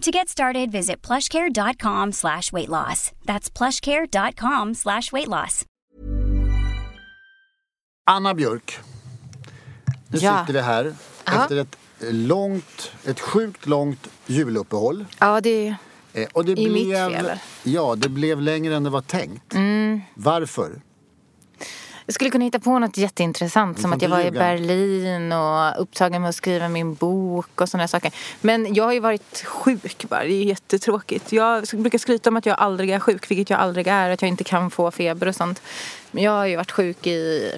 To get started, visit plushcare.com slash weight loss. That's plushcare.com slash weight loss. Anna Björk. Nu Ja. sitter vi här Ja. efter ett långt, ett sjukt långt juluppehåll. Ja, det... Eh, och det I mitt blev, fel. Ja, det blev längre än det var tänkt. Mm. Varför? Jag skulle kunna hitta på något jätteintressant som att jag var i. Berlin och upptagen med att skriva min bok och sådana saker. Men jag har ju varit sjuk bara, det är jättetråkigt. Jag brukar skryta om att jag aldrig är sjuk, vilket jag aldrig är, att jag inte kan få feber och sånt. Men jag har ju varit sjuk i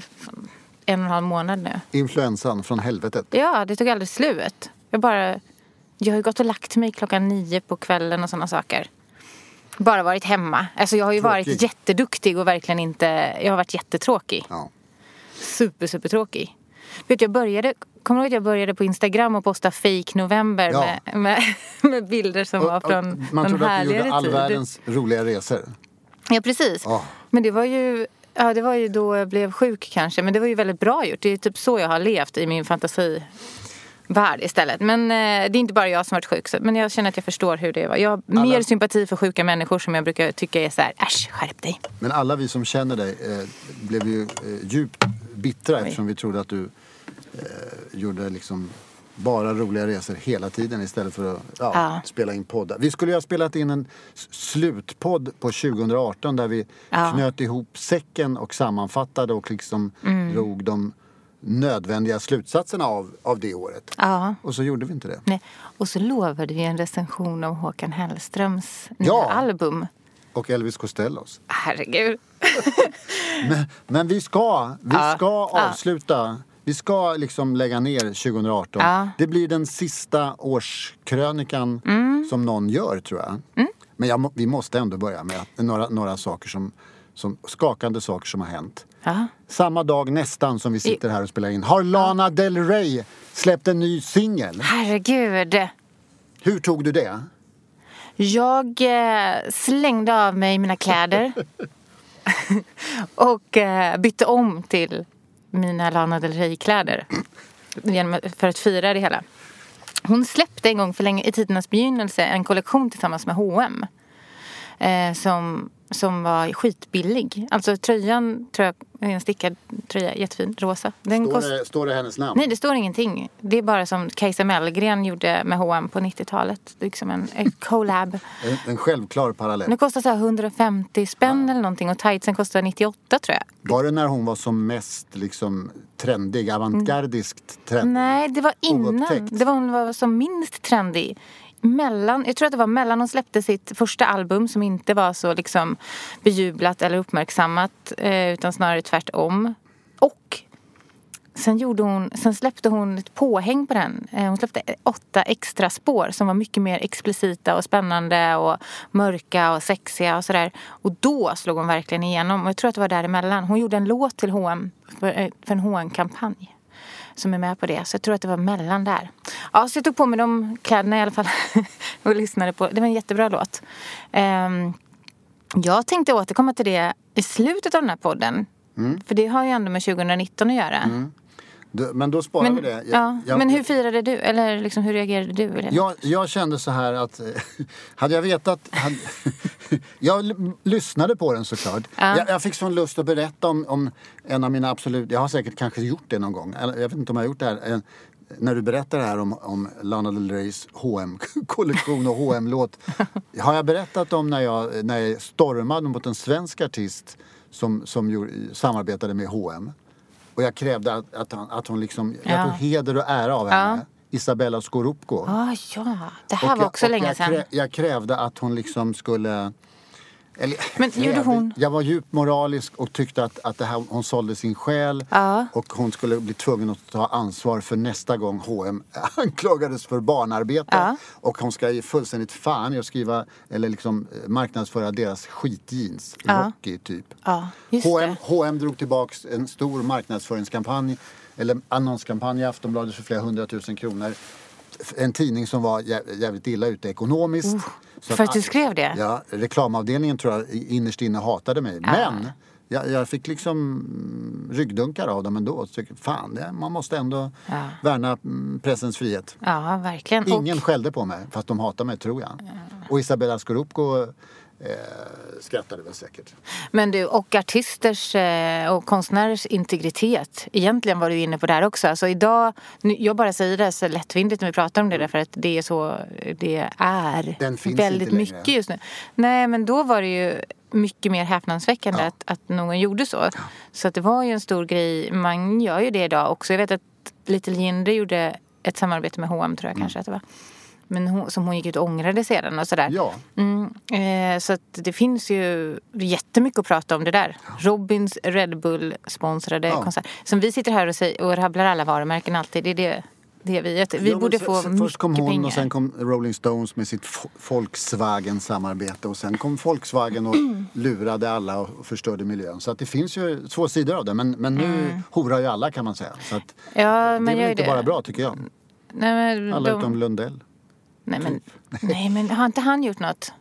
en och en halv månad nu. Influensan från helvetet. Ja, det tog aldrig slut. Jag bara... Jag har ju gått och lagt mig klockan nio på kvällen och sådana saker. Bara varit hemma. Alltså jag har ju Tråkig. varit jätteduktig och verkligen inte... Jag har varit jättetråkig. Ja. Super, super tråkig. Vet du, jag började... Kommer du ihåg att jag började på Instagram och posta fake november Ja. med, med, med bilder som var Och- och från man trodde att du gjorde all tid? världens roliga resor. Ja, precis. Ja. Men det var ju... Ja, det var ju då jag blev sjuk kanske. Men det var ju väldigt bra gjort. Det är typ så jag har levt i min fantasivärld istället. Men eh, det är inte bara jag som varit sjuk. Så, men jag känner att jag förstår hur det var. Jag har Alla- mer sympati för sjuka människor som jag brukar tycka är så här, äsch, skärp dig. Men alla vi som känner dig eh, blev ju eh, djupt bittra eftersom vi trodde att du eh, gjorde liksom bara roliga resor hela tiden istället för att ja, Ja. spela in poddar. Vi skulle ju ha spelat in en slutpodd på 2018 där vi Ja. knöt ihop säcken och sammanfattade och liksom Mm. drog de nödvändiga slutsatserna av, av det året. Ja. Och så gjorde vi inte det. Nej. Och så lovade vi en recension av Håkan Hellströms nya Ja. album. Och Elvis Costellos. Herregud. Men, men vi ska, vi Ja. ska avsluta. Vi ska liksom lägga ner 2018. Ja. Det blir den sista årskrönikan Mm. som någon gör tror jag. Men jag, vi måste ändå börja med några, några saker som, som, skakande saker som har hänt. Ja. Samma dag nästan som vi sitter här och spelar in har Lana Del Rey släppt en ny singel. Herregud. Hur tog du det? Jag eh, slängde av mig mina kläder och eh, bytte om till mina Lana Del Rey-kläder för att fira det hela. Hon släppte en gång för länge i tidernas begynnelse en kollektion tillsammans med H&M eh, som, som var skitbillig. Alltså tröjan tror jag en stickad tröja, jättefin, rosa. Den Står kost- det, står det hennes namn? Nej, det står ingenting. Det är bara som Kajsa Mellgren gjorde med H&M på 90-talet. Det är liksom en, en collab. En, en självklar parallell. Det kostar så här 150 spänn eller någonting och tightsen kostar 98 tror jag. Var det när hon var som mest liksom trendig, avantgardiskt trendig? Nej, det var innan. Oupptäckt. Det var hon var som minst trendig. Mellan, jag tror att det var mellan hon släppte sitt första album som inte var så liksom bejublat eller uppmärksammat eh, utan snarare tvärtom. Och sen, gjorde hon, sen släppte hon ett påhäng på den. Eh, hon släppte åtta extra spår som var mycket mer explicita och spännande och mörka och sexiga och sådär. Och då slog hon verkligen igenom. Och jag tror att det var däremellan. Hon gjorde en låt till H&M för, eh, för en hm kampanj som är med på det. Så jag tror att det var mellan där. Ja, så jag tog på mig de kläderna i alla fall och lyssnade på. Det var en jättebra låt. Ehm, jag tänkte återkomma till det i slutet av den här podden. Mm. För det har ju ändå med 2019 att göra. Du, men då sparar Men, vi det. Jag- ja, jag- men hur firade du? Eller liksom, hur reagerade du? Eller? Jag, jag kände så här att eh, hade jag vetat... Hade, jag lyssnade på den såklart. Jag, jag fick sån lust att berätta om, om en av mina absolut... Jag har säkert kanske gjort det någon gång. Jag vet inte om jag har gjort det här. En- När du berättar det här om, om Lana Del Reys hm kollektion och hm låt Har jag berättat om när jag, när jag stormade mot en svensk artist som, som gjorde, samarbetade med H&M. Och jag krävde att, att, han, att hon liksom, jag Ja. tog heder och ära av henne. Isabella Scorupco. Ah, ja, det här Och var jag- också länge jag sedan. krä- jag krävde att hon liksom skulle... Eller, Men gjorde hon- Jag var djupt moralisk och tyckte att, att det här, hon sålde sin själ Ja. och hon skulle bli tvungen att ta ansvar för nästa gång H&M anklagades för barnarbete. Ja. Och hon ska ge fullständigt fan i att skriva eller liksom eh, marknadsföra deras skitjeans. Ja. Rocky typ. Ja, H&M. H&M drog tillbaks en stor marknadsföringskampanj eller annonskampanj i Aftonbladet för flera hundratusen kronor. En tidning som var jä- jävligt illa ute ekonomiskt. Så för att du skrev det? Ja, reklamavdelningen tror jag innerst inne hatade mig. Men jag, jag fick liksom mm, ryggdunkar av dem ändå. Så, fan, det, man måste ändå Ja. värna mm, pressens frihet. Ja, verkligen. Ingen Och, skällde på mig, fast de hatar mig tror jag. Och Isabella Scorupco eh, skrattade väl säkert. men du, och artisters eh, och konstnärers integritet. Egentligen var du inne på det här också. Alltså idag, jag bara säger det så lättvindigt när vi pratar om det därför att det är så det är. Den finns väldigt inte längre. mycket just nu. Nej, men då var det ju mycket mer häpnadsväckande att, att någon gjorde så. Så att det var ju en stor grej. Man gör ju det idag också. Jag vet att Little Jinder gjorde ett samarbete med H&M tror jag kanske att det var. Men hon, som hon gick ut och ångrade sedan och sådär. Ja. Mm, eh, så att det finns ju jättemycket att prata om det där. Robins Red Bull sponsrade Ja. konsert. Som vi sitter här och, säger, och rabblar alla varumärken alltid. Det är det, det vi. Vi Ja, borde få mycket Först kom hon pengar. och sen kom Rolling Stones med sitt Volkswagen-samarbete och sen kom Volkswagen och lurade alla och förstörde miljön. Så att det finns ju två sidor av det. Men, men nu horar ju alla kan man säga. Så att Ja, det Mm. är väl inte det. bara bra tycker jag. Nej, Alla de, utom Lundell. Nej, men, nej, men har inte han gjort något?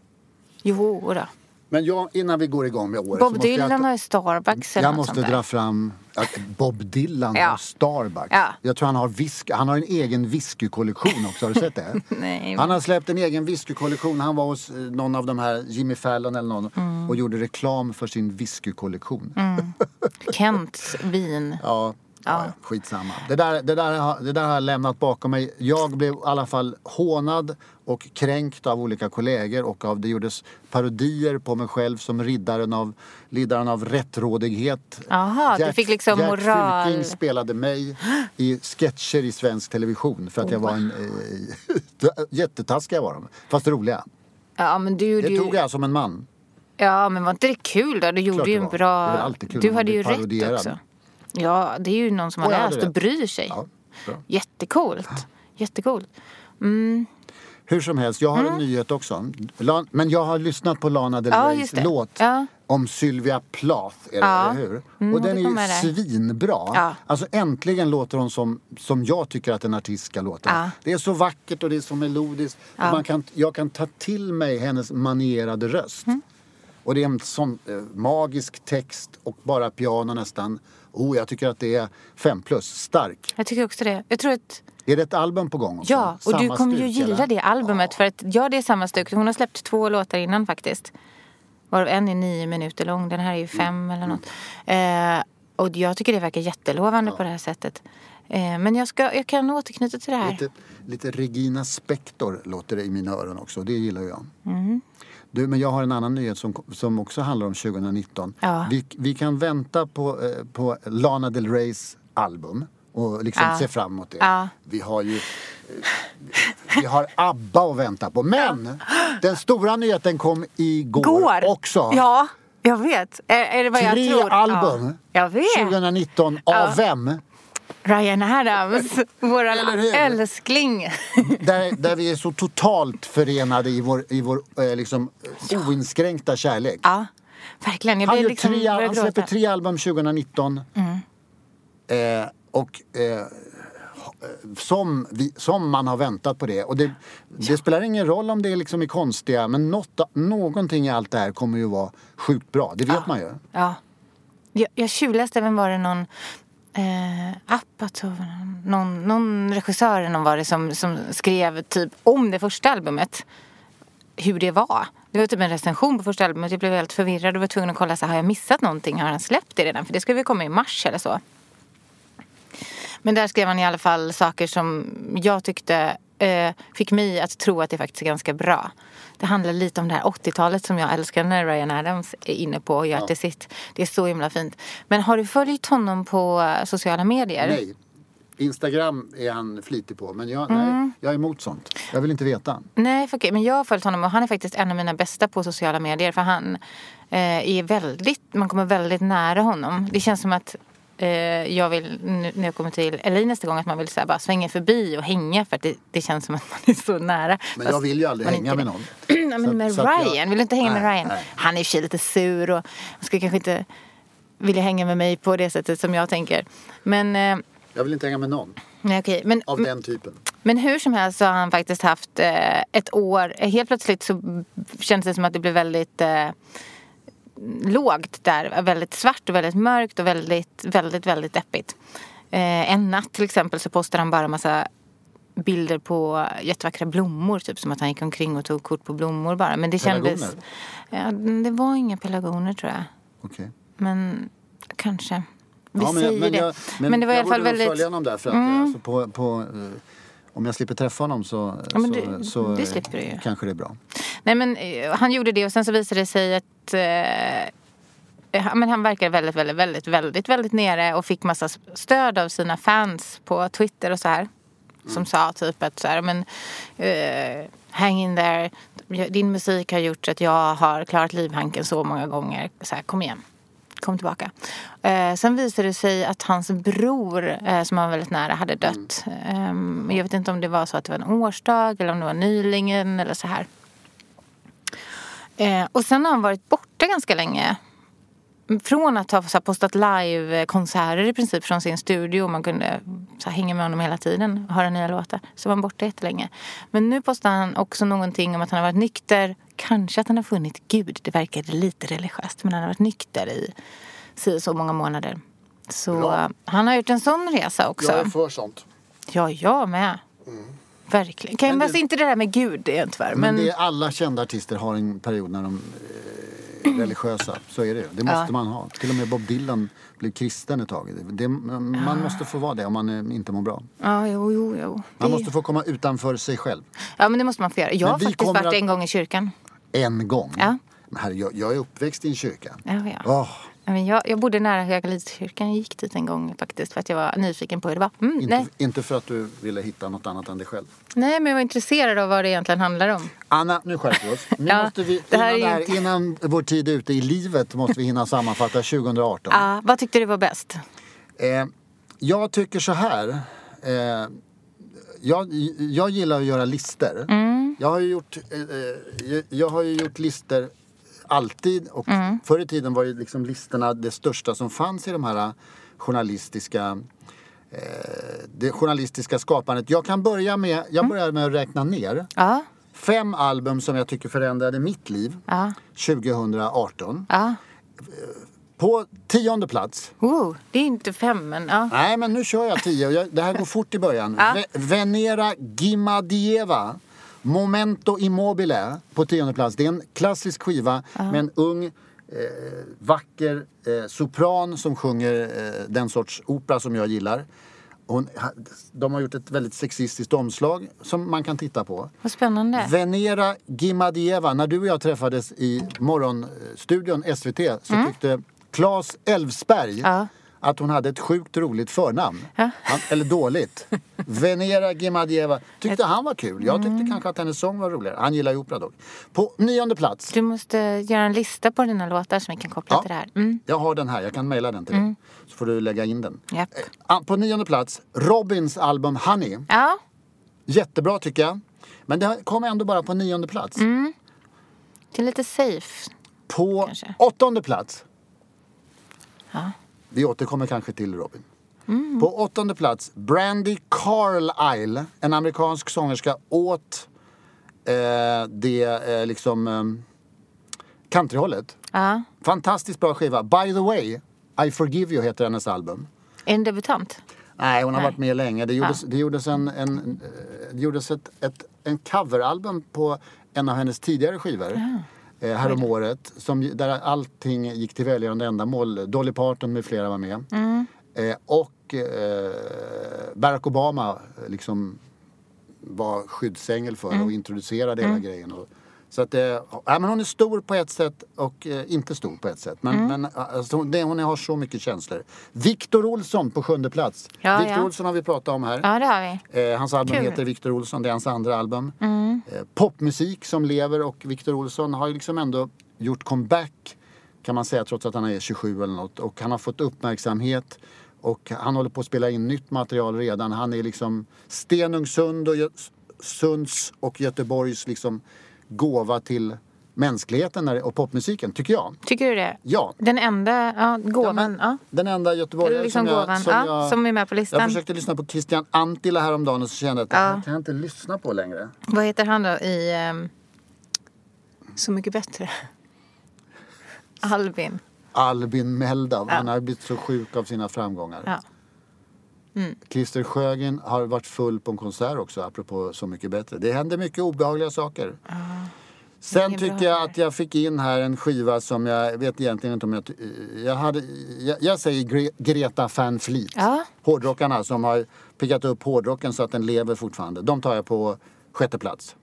Jo då. Men jag, innan vi går igång med året Bob Dylan jag, har ju Starbucks eller jag måste sånt där. dra fram att Bob Dylan Ja. Starbucks. Ja. Jag tror han har, whisky, han har en egen whiskykollektion också. Har du sett det? Nej, Han har släppt en egen whiskykollektion. Han var hos eh, någon av de här, Jimmy Fallon eller någon, Mm. och gjorde reklam för sin whiskykollektion. Kents vin. Ja, ja. ja, skitsamma. Det där, det, där, har- det där har jag lämnat bakom mig. Jag blev i alla fall hånad och kränkt av olika kollegor och av, det gjordes parodier på mig själv som riddaren av, riddaren av rättrådighet. Jaha, du fick liksom Gert moral. Fylking spelade mig i sketcher i svensk television för att jag var en... Eh, jättetaskiga var de, fast roliga. Ja, men du Det ju... tog jag som en man. Ja, men var inte det kul då? Du gjorde Klart ju en bra... Du hade ju rätt också. Ja, det är ju någon som har jag hade läst och bryr sig. Ja, bra. Jättecoolt. Jättecoolt. Hur som helst, jag har en nyhet också. Men jag har lyssnat på Lana Del Mm. Ja, Reys det. låt Ja. om Sylvia Plath, är det, Ja. eller hur? Mm, och den är ju svinbra. Ja. Alltså äntligen låter hon som, som jag tycker att en artist ska låta. Ja. Det är så vackert och det är så melodiskt. Man kan, jag kan ta till mig hennes manierade röst. Mm. Och det är en sån eh, magisk text och bara piano nästan. Oh, jag tycker att det är fem plus. Stark. Jag tycker också det. Jag tror att... Är det ett album på gång också? Ja, och du Samma kommer ju stuk, gilla eller? det albumet. För att, ja, det är samma stuk. Hon har släppt två låtar innan faktiskt. Varav en är nio minuter lång. Den här är ju fem Mm. eller något. Eh, och jag tycker det verkar jättelovande på det här sättet. Eh, men jag, ska, jag kan återknyta till det här. Lite, lite Regina Spektor låter det i mina öron också. Det gillar jag. Mm. Du, men jag har en annan nyhet som, som också handlar om 2019. Ja. Vi, vi kan vänta på, eh, på Lana Del Reys album och liksom Ja. se fram emot det. Ja. Vi har ju eh, vi har ABBA att vänta på. Men den stora nyheten kom igår Går! också. Ja, jag vet. Är, är det vad jag Tre tror? album Ja, jag vet. 2019. Av vem? Ryan Adams, vår älskling. Där, där vi är så totalt förenade i vår, i vår eh, liksom, eh, oinskränkta kärlek. Ja, verkligen. Jag Han, gör liksom tre, han släpper tre album 2019. Eh, och eh, som, vi, som man har väntat på det. Och det, det spelar ingen roll om det är liksom är konstiga men något, någonting i allt det här kommer ju vara sjukt bra. Det vet man ju. Ja. Jag, jag tjuvläste även var det någon eh, Apatow, någon, någon regissör eller någon var det som, som skrev typ om det första albumet. Hur det var. Det var typ en recension på första albumet. Jag blev helt förvirrad och var tvungen att kolla så har jag missat någonting? Har han släppt det redan? För det skulle väl komma i mars eller så. Men där skrev han i alla fall saker som jag tyckte eh, fick mig att tro att det faktiskt är ganska bra. Det handlar lite om det här 80-talet som jag älskar när Ryan Adams är inne på och gör ja. till sitt. Det är så himla fint. Men har du följt honom på eh, sociala medier? Nej. Instagram är han flitig på men jag, mm. nej, jag är emot sånt. Jag vill inte veta. Nej, för, okay, men jag har följt honom och han är faktiskt en av mina bästa på sociala medier för han eh, är väldigt, man kommer väldigt nära honom. Det känns som att eh, jag vill, när jag kommer till LA nästa gång, att man vill så bara svänga förbi och hänga för att det, det känns som att man är så nära. Men jag vill ju aldrig hänga med någon. men med så, Ryan, jag, vill du inte hänga nej, med Ryan? Nej. Han är ju lite sur och han skulle kanske inte vilja hänga med mig på det sättet som jag tänker. Men eh, jag vill inte hänga med någon. Nej, okay. men, av den typen. Men hur som helst så har han faktiskt haft eh, ett år. Helt plötsligt så kändes det som att det blev väldigt eh, lågt där. Väldigt svart och väldigt mörkt och väldigt, väldigt, väldigt deppigt. Eh, en natt till exempel så postade han bara massa bilder på jättevackra blommor. Typ som att han gick omkring och tog kort på blommor bara. Men det kändes... Ja, det var inga pelargoner tror jag. Okej. Okay. Men kanske. Vi ja, men, säger men, det. Jag, men, men, det var i alla fall väldigt... följa honom där för att mm. alltså, på, på, uh, om jag slipper träffa honom så, ja, så, det, så det du kanske det är bra. Nej men uh, han gjorde det och sen så visade det sig att uh, men han verkar väldigt, väldigt, väldigt, väldigt, väldigt nere och fick massa stöd av sina fans på Twitter och så här. Mm. Som sa typ att så här, men uh, hang in there. Din musik har gjort att jag har klarat livhanken så många gånger. Så här, kom igen kom tillbaka. Eh, sen visade det sig att hans bror, eh, som han var väldigt nära, hade dött. Eh, jag vet inte om det var så att det var en årsdag eller om det var nyligen eller så här. Eh, och sen har han varit borta ganska länge. Från att ha så postat live-konserter i princip från sin studio och man kunde så hänga med honom hela tiden och höra nya låtar. Så var han borta jättelänge. Men nu postar han också någonting om att han har varit nykter. Kanske att han har funnit Gud. Det verkade lite religiöst. Men han har varit nykter i si så många månader. Så Bra. han har gjort en sån resa också. Jag är för sånt. Ja, jag med. Mm. Verkligen. Kan men det, inte det där med Gud, det är tyvärr. Men, men det är alla kända artister har en period när de religiösa. Så är det Det måste ja. man ha. Till och med Bob Dylan blev kristen ett tag. Det, man ja. måste få vara det om man inte mår bra. Ja, jo, jo, jo. Man måste få komma utanför sig själv. Ja, men det måste man få göra. Jag har faktiskt varit att... en gång i kyrkan. En gång? Ja. Herre, jag, jag är uppväxt i en kyrka. Ja, ja. Oh. Jag, jag bodde nära Högalidskyrkan. Jag gick dit en gång faktiskt för att jag var nyfiken på hur det var. Mm, inte, inte, för att du ville hitta något annat än dig själv? Nej, men jag var intresserad av vad det egentligen handlar om. Anna, nu skärper vi oss. Nu ja, måste vi, innan, här här, inte... innan vår tid är ute i livet måste vi hinna sammanfatta 2018. Ja, vad tyckte du var bäst? Eh, jag tycker så här. Eh, jag, jag gillar att göra listor. Mm. Jag, har ju gjort, eh, eh jag har ju gjort listor alltid. Och mm. Förr i tiden var ju liksom listorna det största som fanns i de här journalistiska eh, det journalistiska skapandet. Jag kan börja med, jag mm. börjar med att räkna ner. Ja. Fem album som jag tycker förändrade mitt liv ja. 2018. Ja. På tionde plats. Oh, det är inte fem men ja. Nej men nu kör jag tio. det här går fort i början. Ja. Venera Gimadieva Momento Immobile på tionde plats. Det är en klassisk skiva uh. med en ung eh, vacker eh, sopran som sjunger eh, den sorts opera som jag gillar. Hon, de har gjort ett väldigt sexistiskt omslag som man kan titta på. Vad spännande. Venera Gimadieva. När du och jag träffades i morgonstudion SVT så mm. tyckte Claes Elfsberg ja att hon hade ett sjukt roligt förnamn. Ja. Han, eller dåligt. Venera Gimadieva tyckte han var kul. Jag tyckte mm. kanske att hennes sång var roligare. Han gillar ju opera dock. På nionde plats. Du måste göra en lista på dina låtar som vi kan koppla ja. till det här. Mm. Jag har den här. Jag kan mejla den till dig. Mm. Så får du lägga in den. Yep. Eh, på nionde plats, Robins album Honey. Ja. Jättebra tycker jag. Men det kom ändå bara på nionde plats. Mm. Det är lite safe. På kanske. åttonde plats. Ja. Vi återkommer kanske till Robin. Mm. På åttonde plats, Brandy Carlisle, en amerikansk sångerska åt eh, det eh, liksom eh, countryhållet. Uh. Fantastiskt bra skiva. By the way, I forgive you heter hennes album. Är en debutant? Nej, hon har Nej. varit med länge. Det gjordes, uh. det gjordes, en, en, eh, det gjordes ett, ett, en coveralbum på en av hennes tidigare skivor. Uh eh, häromåret. Som, där allting gick till välgörande ändamål. Dolly Parton med flera var med. Mm. Eh, och eh, Barack Obama liksom var skyddsängel för och introducerade hela grejen. Och, så att det, ja, men hon är stor på ett sätt och eh, inte stor på ett sätt. Men, men alltså, hon, det, hon har så mycket känslor. Victor Olsson på sjunde plats. Ja, Victor ja. Olsson har vi pratat om här. Ja, det har vi. Eh, hans album Kul. heter Victor Olsson, det är hans andra album. Eh, popmusik som lever och Victor Olsson har ju liksom ändå gjort comeback kan man säga trots att han är 27 eller något. Och han har fått uppmärksamhet och han håller på att spela in nytt material redan. Han är liksom Stenungsund och Sunds och Göteborgs liksom gåva till mänskligheten och popmusiken, tycker jag. Tycker du det? Ja. Den enda ja, gåvan, men ja. Den enda göteborgare liksom som, jag, som, ja, jag, som är med på listan. Jag försökte lyssna på Christian Antila häromdagen och så kände jag att det här kan jag inte lyssna på längre. Vad heter han då i ehm, Så mycket bättre? Albin. Albin Meldau, han har blivit så sjuk av sina framgångar. Ja. Christer Sjögren har varit full på en konsert också, apropå Så mycket bättre. Det händer mycket obehagliga saker. Sen Ingen tycker jag att jag fick in här en skiva som jag vet egentligen inte om jag... Jag, hade, jag, jag säger Gre- Greta Van Fleet. Ja. Hårdrockarna som har pickat upp hårdrocken så att den lever fortfarande. De tar jag på sjätte plats.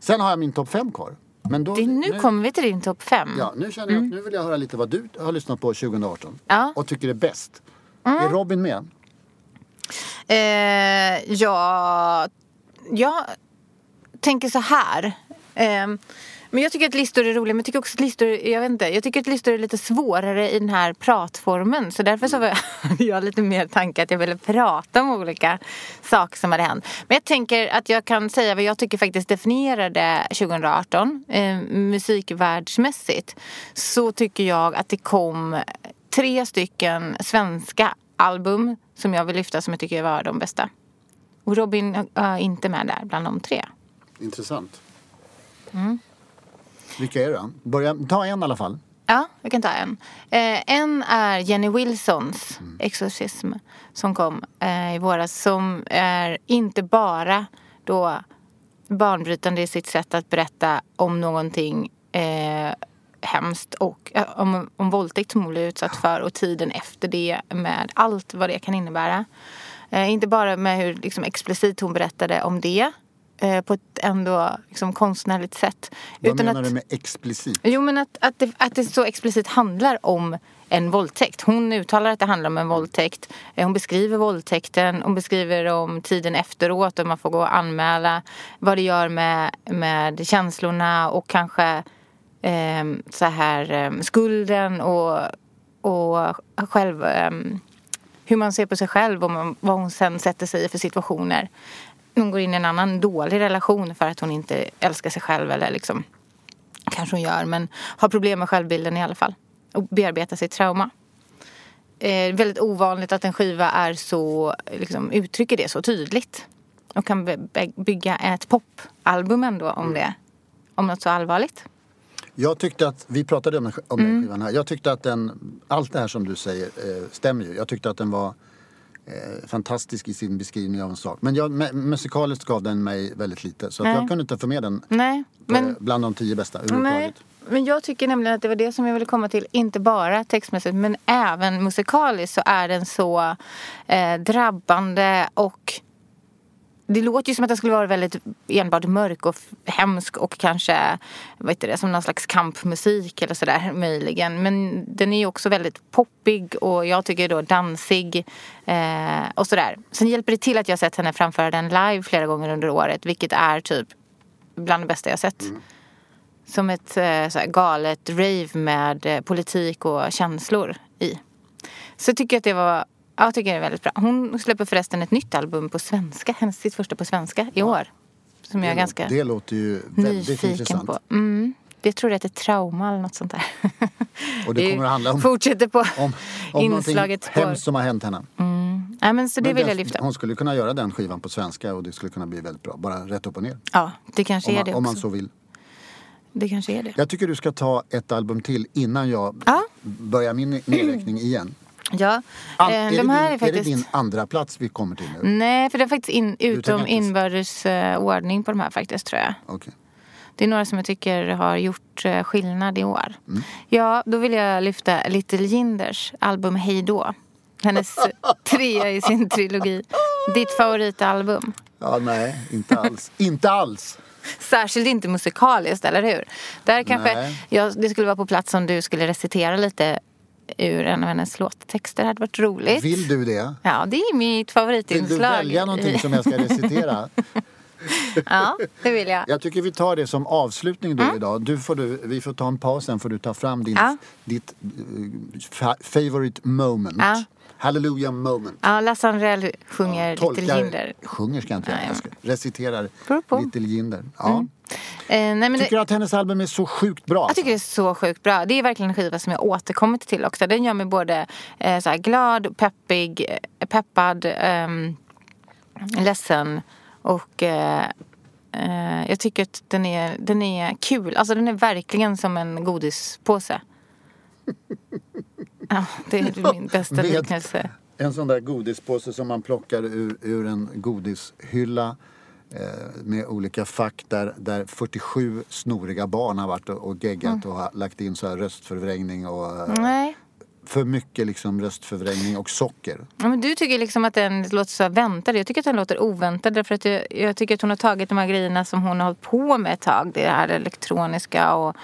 Sen har jag min topp fem kvar. Men då, Det, nu kommer vi till din topp fem. Ja, nu känner jag att nu vill jag höra lite vad du har lyssnat på 2018. Ja. Mm. Och tycker är bäst. Är Robin med? Eh, ja, jag tänker så här. Eh, men jag tycker att listor är roliga, men jag tycker också att listor, jag vet inte, jag tycker att listor är lite svårare i den här pratformen. Så därför så var- jag lite mer tanke att jag ville prata om olika saker som hade hänt. Men jag tänker att jag kan säga vad jag tycker faktiskt definierade 2018 eh, musikvärldsmässigt. Så tycker jag att det kom tre stycken svenska album som jag vill lyfta som jag tycker var de bästa. Och Robin är inte med där bland de tre. Intressant. Mm. Vilka är det? Börja, ta en i alla fall. Ja, jag kan ta en. Eh, en är Jenny Wilsons Exorcism som kom eh, i våras. Som är inte bara då banbrytande i sitt sätt att berätta om någonting eh, hemskt och eh, om, om våldtäkt som hon blev utsatt för och tiden efter det med allt vad det kan innebära. Eh, inte bara med hur liksom, explicit hon berättade om det eh, på ett ändå liksom, konstnärligt sätt. Vad utan menar att, du med explicit? Jo men att, att, det, att det så explicit handlar om en våldtäkt. Hon uttalar att det handlar om en våldtäkt. Eh, Hon beskriver våldtäkten. Hon beskriver om tiden efteråt och man får gå och anmäla vad det gör med, med känslorna och kanske eh, så här eh, skulden och, och själv eh, hur man ser på sig själv och man, vad hon sen sätter sig i för situationer. Hon går in i en annan dålig relation för att hon inte älskar sig själv eller liksom kanske hon gör, men har problem med självbilden i alla fall. Och bearbetar sitt trauma. Eh, väldigt ovanligt att en skiva är så, liksom, uttrycker det så tydligt. Och kan by- by- bygga ett popalbum ändå om det. Om något så allvarligt. Jag tyckte att, vi pratade om, om Mm. den skivan här. Jag tyckte att den, allt det här som du säger eh, stämmer ju. Jag tyckte att den var eh, fantastisk i sin beskrivning av en sak. Men jag, me, musikaliskt gav den mig väldigt lite. Så jag kunde inte få med den Nej, på, men, bland de tio bästa överhuvudtaget. men jag tycker nämligen att det var det som jag ville komma till. Inte bara textmässigt men även musikaliskt så är den så eh, drabbande och det låter ju som att den skulle vara väldigt enbart mörk och hemsk och kanske vad heter det, som någon slags kampmusik eller sådär möjligen. Men den är ju också väldigt poppig och jag tycker då dansig eh, och sådär. Sen hjälper det till att jag sett henne framföra den live flera gånger under året vilket är typ bland det bästa jag sett. Som ett eh, galet rave med eh, politik och känslor i. Så jag tycker att det var Ja, jag tycker det är väldigt bra. Hon släpper förresten ett nytt album på svenska. Hennes sitt första på svenska i år. Som jag är det, ganska det låter ju väldigt nyfiken intressant. på. Mm. Det tror jag heter Trauma eller något sånt där. Och det kommer att handla om, Fortsätter på om, om inslaget spår. hemskt som har hänt henne. Nej, men så det Men vill den- jag lyfta. Hon skulle kunna göra den skivan på svenska och det skulle kunna bli väldigt bra. Bara rätt upp och ner. Ja, det kanske Om är man, det om man också. så vill. Det kanske är det. Jag tycker du ska ta ett album till innan jag Ja. börjar min nedräkning igen. Ja, An- eh, är, det de din, här är är det faktiskt... din andra plats vi kommer till nu? Nej, för det är faktiskt in, utom inbördes eh, ordning på de här faktiskt tror jag. Okej. Det är några som jag tycker har gjort eh, skillnad i år. Mm. Ja, då vill jag lyfta Little Jinders album Hej då. Hennes trea i sin trilogi. Ditt favoritalbum. Ja, nej, inte alls. inte alls. Särskilt inte musikaliskt, eller hur? Där kanske jag, det skulle vara på plats om du skulle recitera lite ur en av hennes låttexter. Det hade varit roligt. Vill du det? Ja, det är mitt favoritinslag. Vill du välja någonting som jag ska recitera? ja, det vill jag. Jag tycker vi tar det som avslutning då mm. idag. Du får du, vi får ta en paus sen får du ta fram din, ja. ditt uh, favorite moment. Ja. Hallelujah moment. Ja, Lasse Andrell sjunger ja, tolkar, Little Jinder. Sjunger ska jag inte göra. Reciterar Little Jinder. Ja. Mm. Eh, nej, tycker du att hennes album är så sjukt bra? Jag tycker det är så sjukt bra. Det är verkligen en skiva som jag återkommit till också. Den gör mig både eh, så glad, peppig, eh, peppad, eh, ledsen och eh, eh, jag tycker att den är, den är kul. Alltså den är verkligen som en godispåse. ja, det är min bästa liknelse. En sån där godispåse som man plockar ur, ur en godishylla med olika fack där, där 47 snoriga barn har varit och, och geggat mm. och har lagt in så här röstförvrängning och eh, Nej för mycket liksom röstförvrängning och socker. Ja, men du tycker liksom att den låter så väntad. Jag tycker att den låter oväntad. Därför att jag, jag, tycker att hon har tagit de här grejerna som hon har hållit på med ett tag. Det här elektroniska och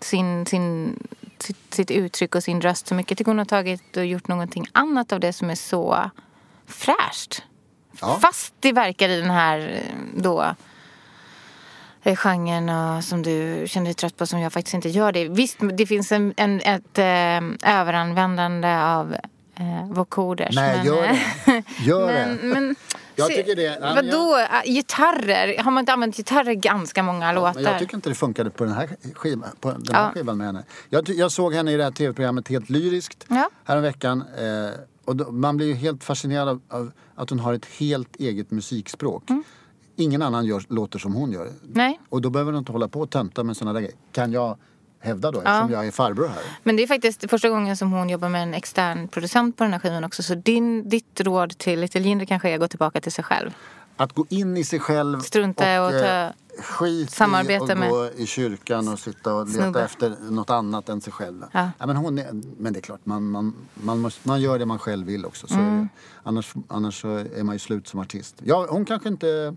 sin, sin, sitt, sitt uttryck och sin röst så mycket. Jag tycker hon har tagit och gjort någonting annat av det som är så fräscht. Ja. Fast det verkar i den här då genren och som du känner dig trött på som jag faktiskt inte gör det. Visst, det finns en, en ett eh, överanvändande av eh, vokoder. Nej, men, gör det. Gör men, det. Men, jag tycker det. Ja, vadå? Jag... Gitarrer? Har man inte använt gitarrer ganska många ja, låtar? jag tycker inte det funkade på den här skivan, på den här ja. skivan med henne. Jag, jag såg henne i det här tv-programmet helt lyriskt ja. häromveckan. Eh, och då, man blir ju helt fascinerad av, av, att hon har ett helt eget musikspråk. Mm. Ingen annan gör, låter som hon gör. Nej. Och då behöver du inte hålla på och tönta med sådana där grejer. Kan jag hävda då eftersom ja. jag är farbror här. Men det är faktiskt första gången som hon jobbar med en extern producent på den här skivan också. Så din, ditt råd till Little Jinder kanske är att gå tillbaka till sig själv. Att gå in i sig själv Strunta och, och ta eh, skit samarbete i att gå i kyrkan och sitta och leta snubbe. efter något annat än sig själv. Ja. ja. men, hon är, men det är klart, man, man, man, måste, man gör det man själv vill också. Så mm. Annars, annars så är man ju slut som artist. Ja, hon kanske inte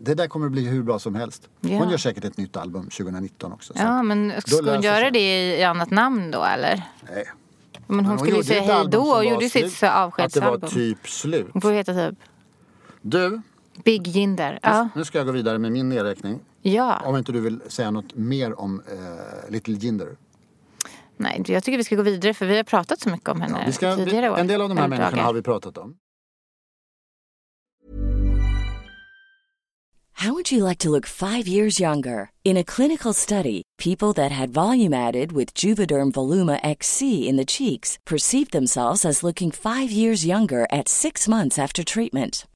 det där kommer att bli hur bra som helst. Ja. Hon gör säkert ett nytt album 2019 också. Ja, men ska hon göra det i annat namn då eller? Nej. Men hon, men hon skulle ju säga hej då och gjorde sitt avskedsalbum. Att det var typ slut. Hon får heta typ... Du. Big Jinder. Ja. Nu ska jag gå vidare med min nedräkning. Ja. Om inte du vill säga något mer om uh, Little Jinder. Nej, jag tycker vi ska gå vidare för vi har pratat så mycket om henne ja, ska, tidigare år. En del av de här människorna har vi pratat om. How would you like to look five years younger? In a clinical study, people that had volume added with Juvederm Voluma XC in the cheeks perceived themselves as looking five years younger at six months after treatment.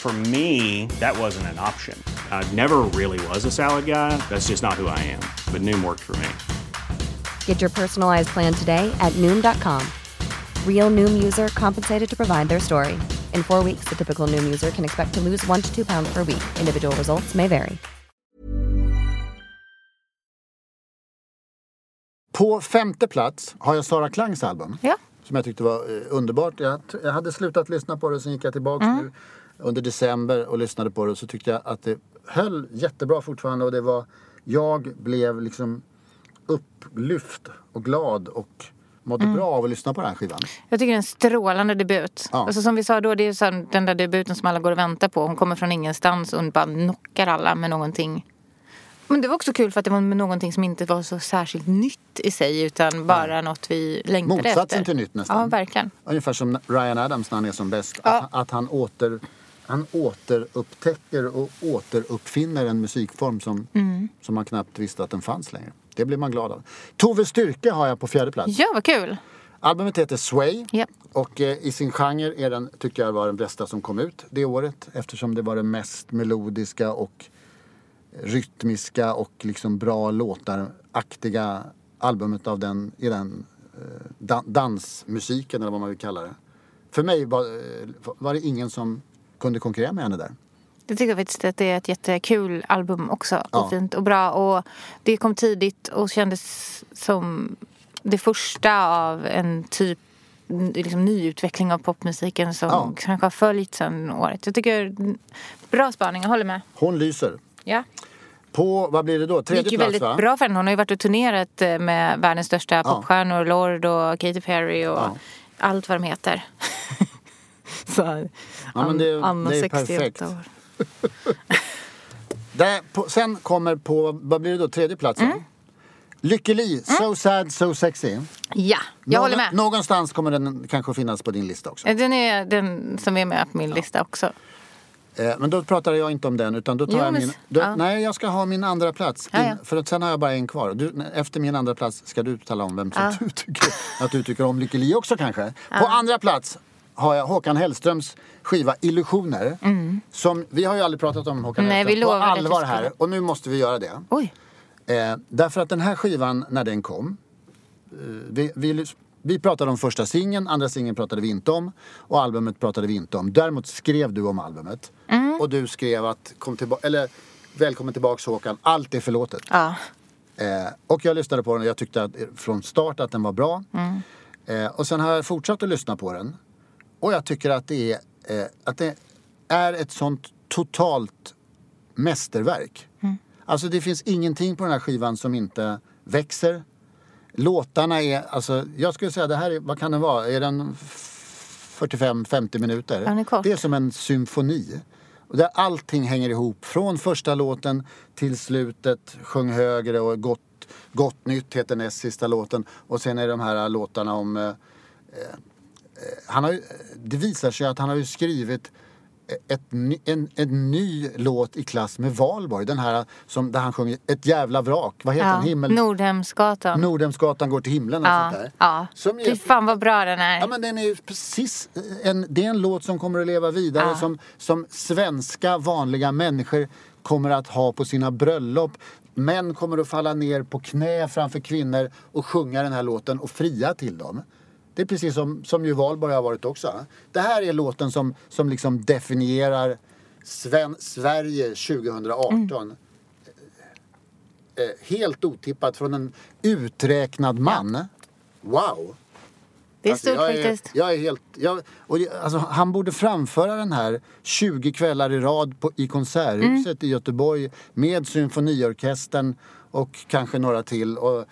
For me, that wasn't an option. I never really was a salad guy. That's just not who I am. But Noom worked for me. Get your personalized plan today at Noom.com. Real Noom user compensated to provide their story. In four weeks, the typical Noom user can expect to lose one to two pounds per week. Individual results may vary. På femte plats har jag Sara Klangs album. Ja. Som jag tyckte var eh, underbart. Jag, jag hade slutat lyssna på det, sen gick jag tillbaka nu under december och lyssnade på det. Så tyckte jag att det höll jättebra fortfarande. Och det var, jag blev liksom upplyft och glad och mådde bra av att lyssna på den här skivan. Jag tycker det är en strålande debut. Ja. Alltså, som vi sa då, det är så den där debuten som alla går och väntar på. Hon kommer från ingenstans och bara knockar alla med någonting. Men det var också kul för att det var någonting som inte var så särskilt nytt i sig utan bara något vi längtade Motsatsen efter. till nytt nästan. Ja, verkligen. Ungefär som Ryan Adams när han är som bäst. Att, att han, åter, han återupptäcker och återuppfinner en musikform som, Mm. som man knappt visste att den fanns längre. Det blir man glad av. Tove Styrke har jag på fjärde plats. Ja, vad kul. Albumet heter Sway Ja. och eh, i sin genre är den, tycker jag var den bästa som kom ut det året eftersom det var det mest melodiska och rytmiska och liksom bra låtar-aktiga albumet av den, i den eh, dan- dansmusiken eller vad man vill kalla det. För mig var, eh, var det ingen som kunde konkurrera med henne där. Jag tycker faktiskt att det är ett jättekul album också. Ja. Och fint och bra. Och det kom tidigt och kändes som det första av en typ liksom, nyutveckling av popmusiken som Ja. kanske har följt sedan året. Jag tycker bra spaning, jag håller med. Hon lyser. Ja. På, vad blir det då? Det Tredje gick ju plats väldigt va? bra för henne. Hon har ju varit och turnerat eh, med världens största popstjärnor. Lord och Katy Perry och Ja. allt vad de heter. Så, Ja, men det- Anna det är 68 perfekt. år. Där, på, sen kommer på, vad blir det då? Tredje platsen? Mm. Lykke Li, So Sad So Sexy. Ja, jag håller med. Någonstans kommer den kanske finnas på din lista också. Den är den som är med på min lista också. Eh, men då pratar jag inte om den utan då tar Jo, jag men min... Då, ja. Nej, jag ska ha min andra plats. Ja, Din- ja. För att sen har jag bara en kvar. Du, efter min andra plats ska du tala om vem som du tycker att du tycker om Lykke Li också kanske. På andra plats har jag Håkan Hellströms skiva Illusioner. Som, vi har ju aldrig pratat om Håkan Mm. Nej, vi Hellström på vi allvar skulle. här. Och nu måste vi göra det. Eh, därför att den här skivan, när den kom. Eh, vi, vi, vi pratade om första singeln, andra singeln pratade vi inte om. Och albumet pratade vi inte om. Däremot skrev du om albumet. Mm. Och du skrev att, kom tillba- eller välkommen tillbaks Håkan, allt är förlåtet. Ja. Eh, och jag lyssnade på den och jag tyckte att, från start att den var bra. Eh, och sen har jag fortsatt att lyssna på den. Och jag tycker att det är, eh, att det är ett sånt totalt mästerverk. Alltså det finns ingenting på den här skivan som inte växer. Låtarna är, alltså jag skulle säga det här är, vad kan den vara? Är den 45-50 minuter? Den är kort. Det är som en symfoni. Där allting hänger ihop. Från första låten till slutet, Sjung högre och Gott, gott nytt heter näst sista låten. Och sen är det de här låtarna om... Eh, eh, han har det visar sig att han har ju skrivit ett, ny- en, en ny låt i klass med Valborg. Den här som, där han sjunger Ett jävla vrak. Vad heter ja. den? Himmel... Nordhemsgatan. Nordhemsgatan går till himlen och ja. sånt där. ja. Som Fy fan vad bra den är. Ja men den är precis en, det är en låt som kommer att leva vidare som, som svenska vanliga människor kommer att ha på sina bröllop. Män kommer att falla ner på knä framför kvinnor och sjunga den här låten och fria till dem. Det är precis som, som ju Valborg har varit också. Det här är låten som, som liksom definierar Sven, Sverige 2018. Eh, helt otippat från en uträknad man. Wow! det är Alltså, stort jag är, faktiskt. Jag är helt... Jag, och alltså, han borde framföra den här 20 kvällar i rad på, i Konserthuset Mm. i Göteborg med symfoniorkestern och kanske några till. Och, eh,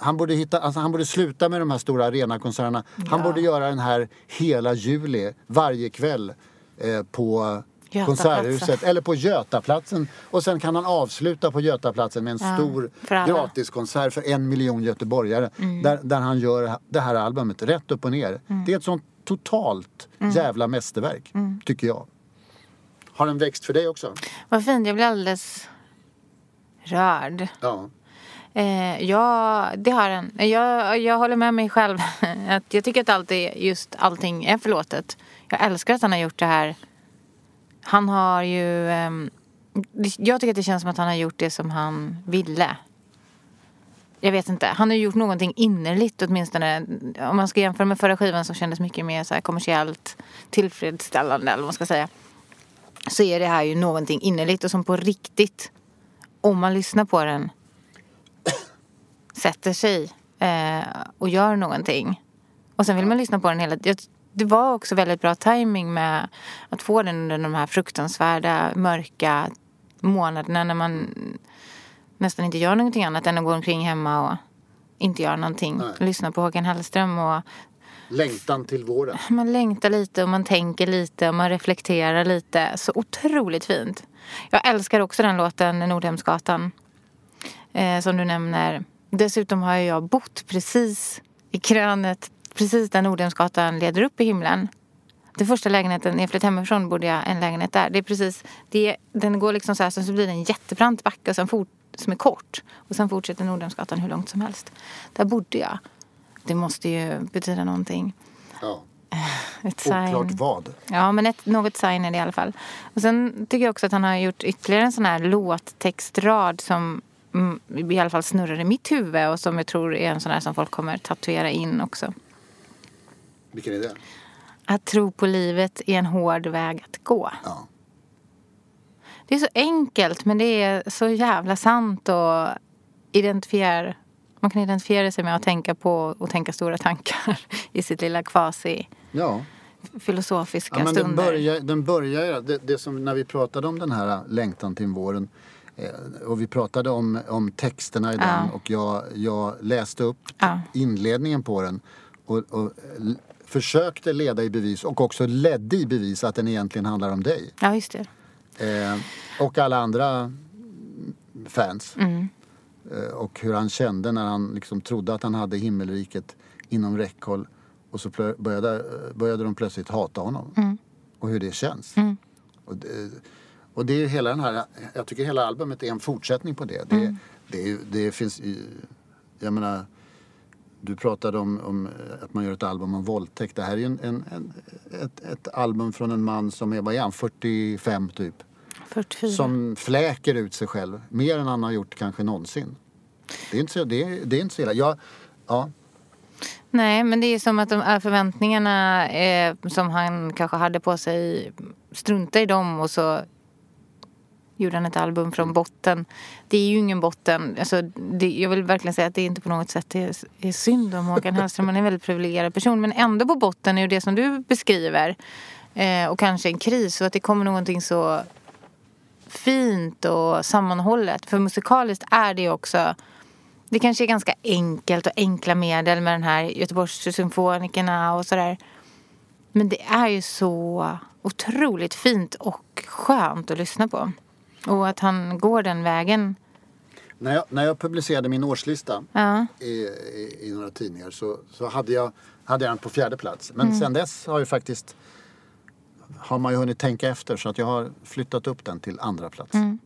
han, borde hitta, alltså, han borde sluta med de här stora arenakonserterna. Han borde göra den här hela juli, varje kväll eh, på. Konserthuset eller på Götaplatsen. Och sen kan han avsluta på Götaplatsen med en Ja, stor för. Mm. gratiskonsert för en miljon göteborgare. Där, där han gör det här albumet rätt upp och ner. Mm. Det är ett sånt totalt jävla mästerverk, tycker jag. Har den växt för dig också? Vad fint, jag blir alldeles rörd. Ja. Eh, ja, det har den. Jag, jag håller med mig själv. att jag tycker att allt är, just allting är förlåtet. Jag älskar att han har gjort det här. Han har ju... Eh, jag tycker att det känns som att han har gjort det som han ville. jag vet inte, han har gjort någonting innerligt åtminstone. Om man ska jämföra med förra skivan som kändes mycket mer så här kommersiellt tillfredsställande eller vad man ska säga. Så är det här ju någonting innerligt och som på riktigt, om man lyssnar på den, sätter sig eh, och gör någonting. Och sen vill man lyssna på den hela tiden. Det var också väldigt bra timing med att få den under de här fruktansvärda, mörka månaderna när man nästan inte gör någonting annat än att gå omkring hemma och inte göra någonting. Nej. Lyssna på Håkan Hellström och Längtan till våren. Man längtar lite och man tänker lite och man reflekterar lite. Så otroligt fint. Jag älskar också den låten, Nordhemsgatan. Eh, som du nämner. Dessutom har jag bott precis i krönet, precis där Nordhemsgatan leder upp i himlen. Den första lägenheten, när jag flyttade hemifrån bodde jag en lägenhet där. Det är precis, det, den går liksom så här, sen så blir det en jättebrant backe och sen fort, som är kort. Och sen fortsätter Nordhemsgatan hur långt som helst. Där bodde jag. Det måste ju betyda någonting. Ja. Ett sign. Oklart vad. Ja, men ett, något sign är det i alla fall. Och sen tycker jag också att han har gjort ytterligare en sån här låttextrad som i alla fall snurrar i mitt huvud och som jag tror är en sån här som folk kommer tatuera in också. Vilken är det? Att tro på livet är en hård väg att gå. Ja. Det är så enkelt men det är så jävla sant och identifiera man kan identifiera sig med att tänka på och tänka stora tankar i sitt lilla kvasi ja. filosofiska ja, men stunder. Den börjar, den börjar det, det som när vi pratade om den här längtan till våren och vi pratade om, om texterna i den och jag, jag läste upp inledningen på den och, och försökte leda i bevis och också ledde i bevis att den egentligen handlar om dig. Ja, just det. Eh, och alla andra fans. Mm. Eh, och hur han kände när han liksom trodde att han hade himmelriket inom räckhåll och så började, började de plötsligt hata honom. Mm. Och hur det känns. Mm. Och, det, och det är hela den här, jag tycker hela albumet är en fortsättning på det. Det, mm. det, det finns, jag menar, du pratade om, om, att man gör ett album om våldtäkt. Det här är en, en, en ett, ett, album från en man som är, vad är han, 45 typ? 44. Som fläker ut sig själv. Mer än han har gjort kanske någonsin. Det är inte så, det är, det är inte så illa. Jag, ja. Nej, men det är som att de här förväntningarna eh, som han kanske hade på sig, strunta i dem och så gjorde han ett album från botten. Det är ju ingen botten. Alltså, det, jag vill verkligen säga att det inte på något sätt är, är synd om Håkan Hellström. Han är en väldigt privilegierad person. Men ändå på botten är ju det som du beskriver. Eh, och kanske en kris. Och att det kommer någonting så fint och sammanhållet. För musikaliskt är det också det kanske är ganska enkelt och enkla medel med den här Göteborgssymfonikerna och sådär. Men det är ju så otroligt fint och skönt att lyssna på. Och att han går den vägen. När jag, när jag publicerade min årslista ja. i, i, i, några tidningar så, så hade, jag, hade jag den på fjärde plats. Men mm. sen dess har ju faktiskt har man ju hunnit tänka efter så att jag har flyttat upp den till andra plats. Mm.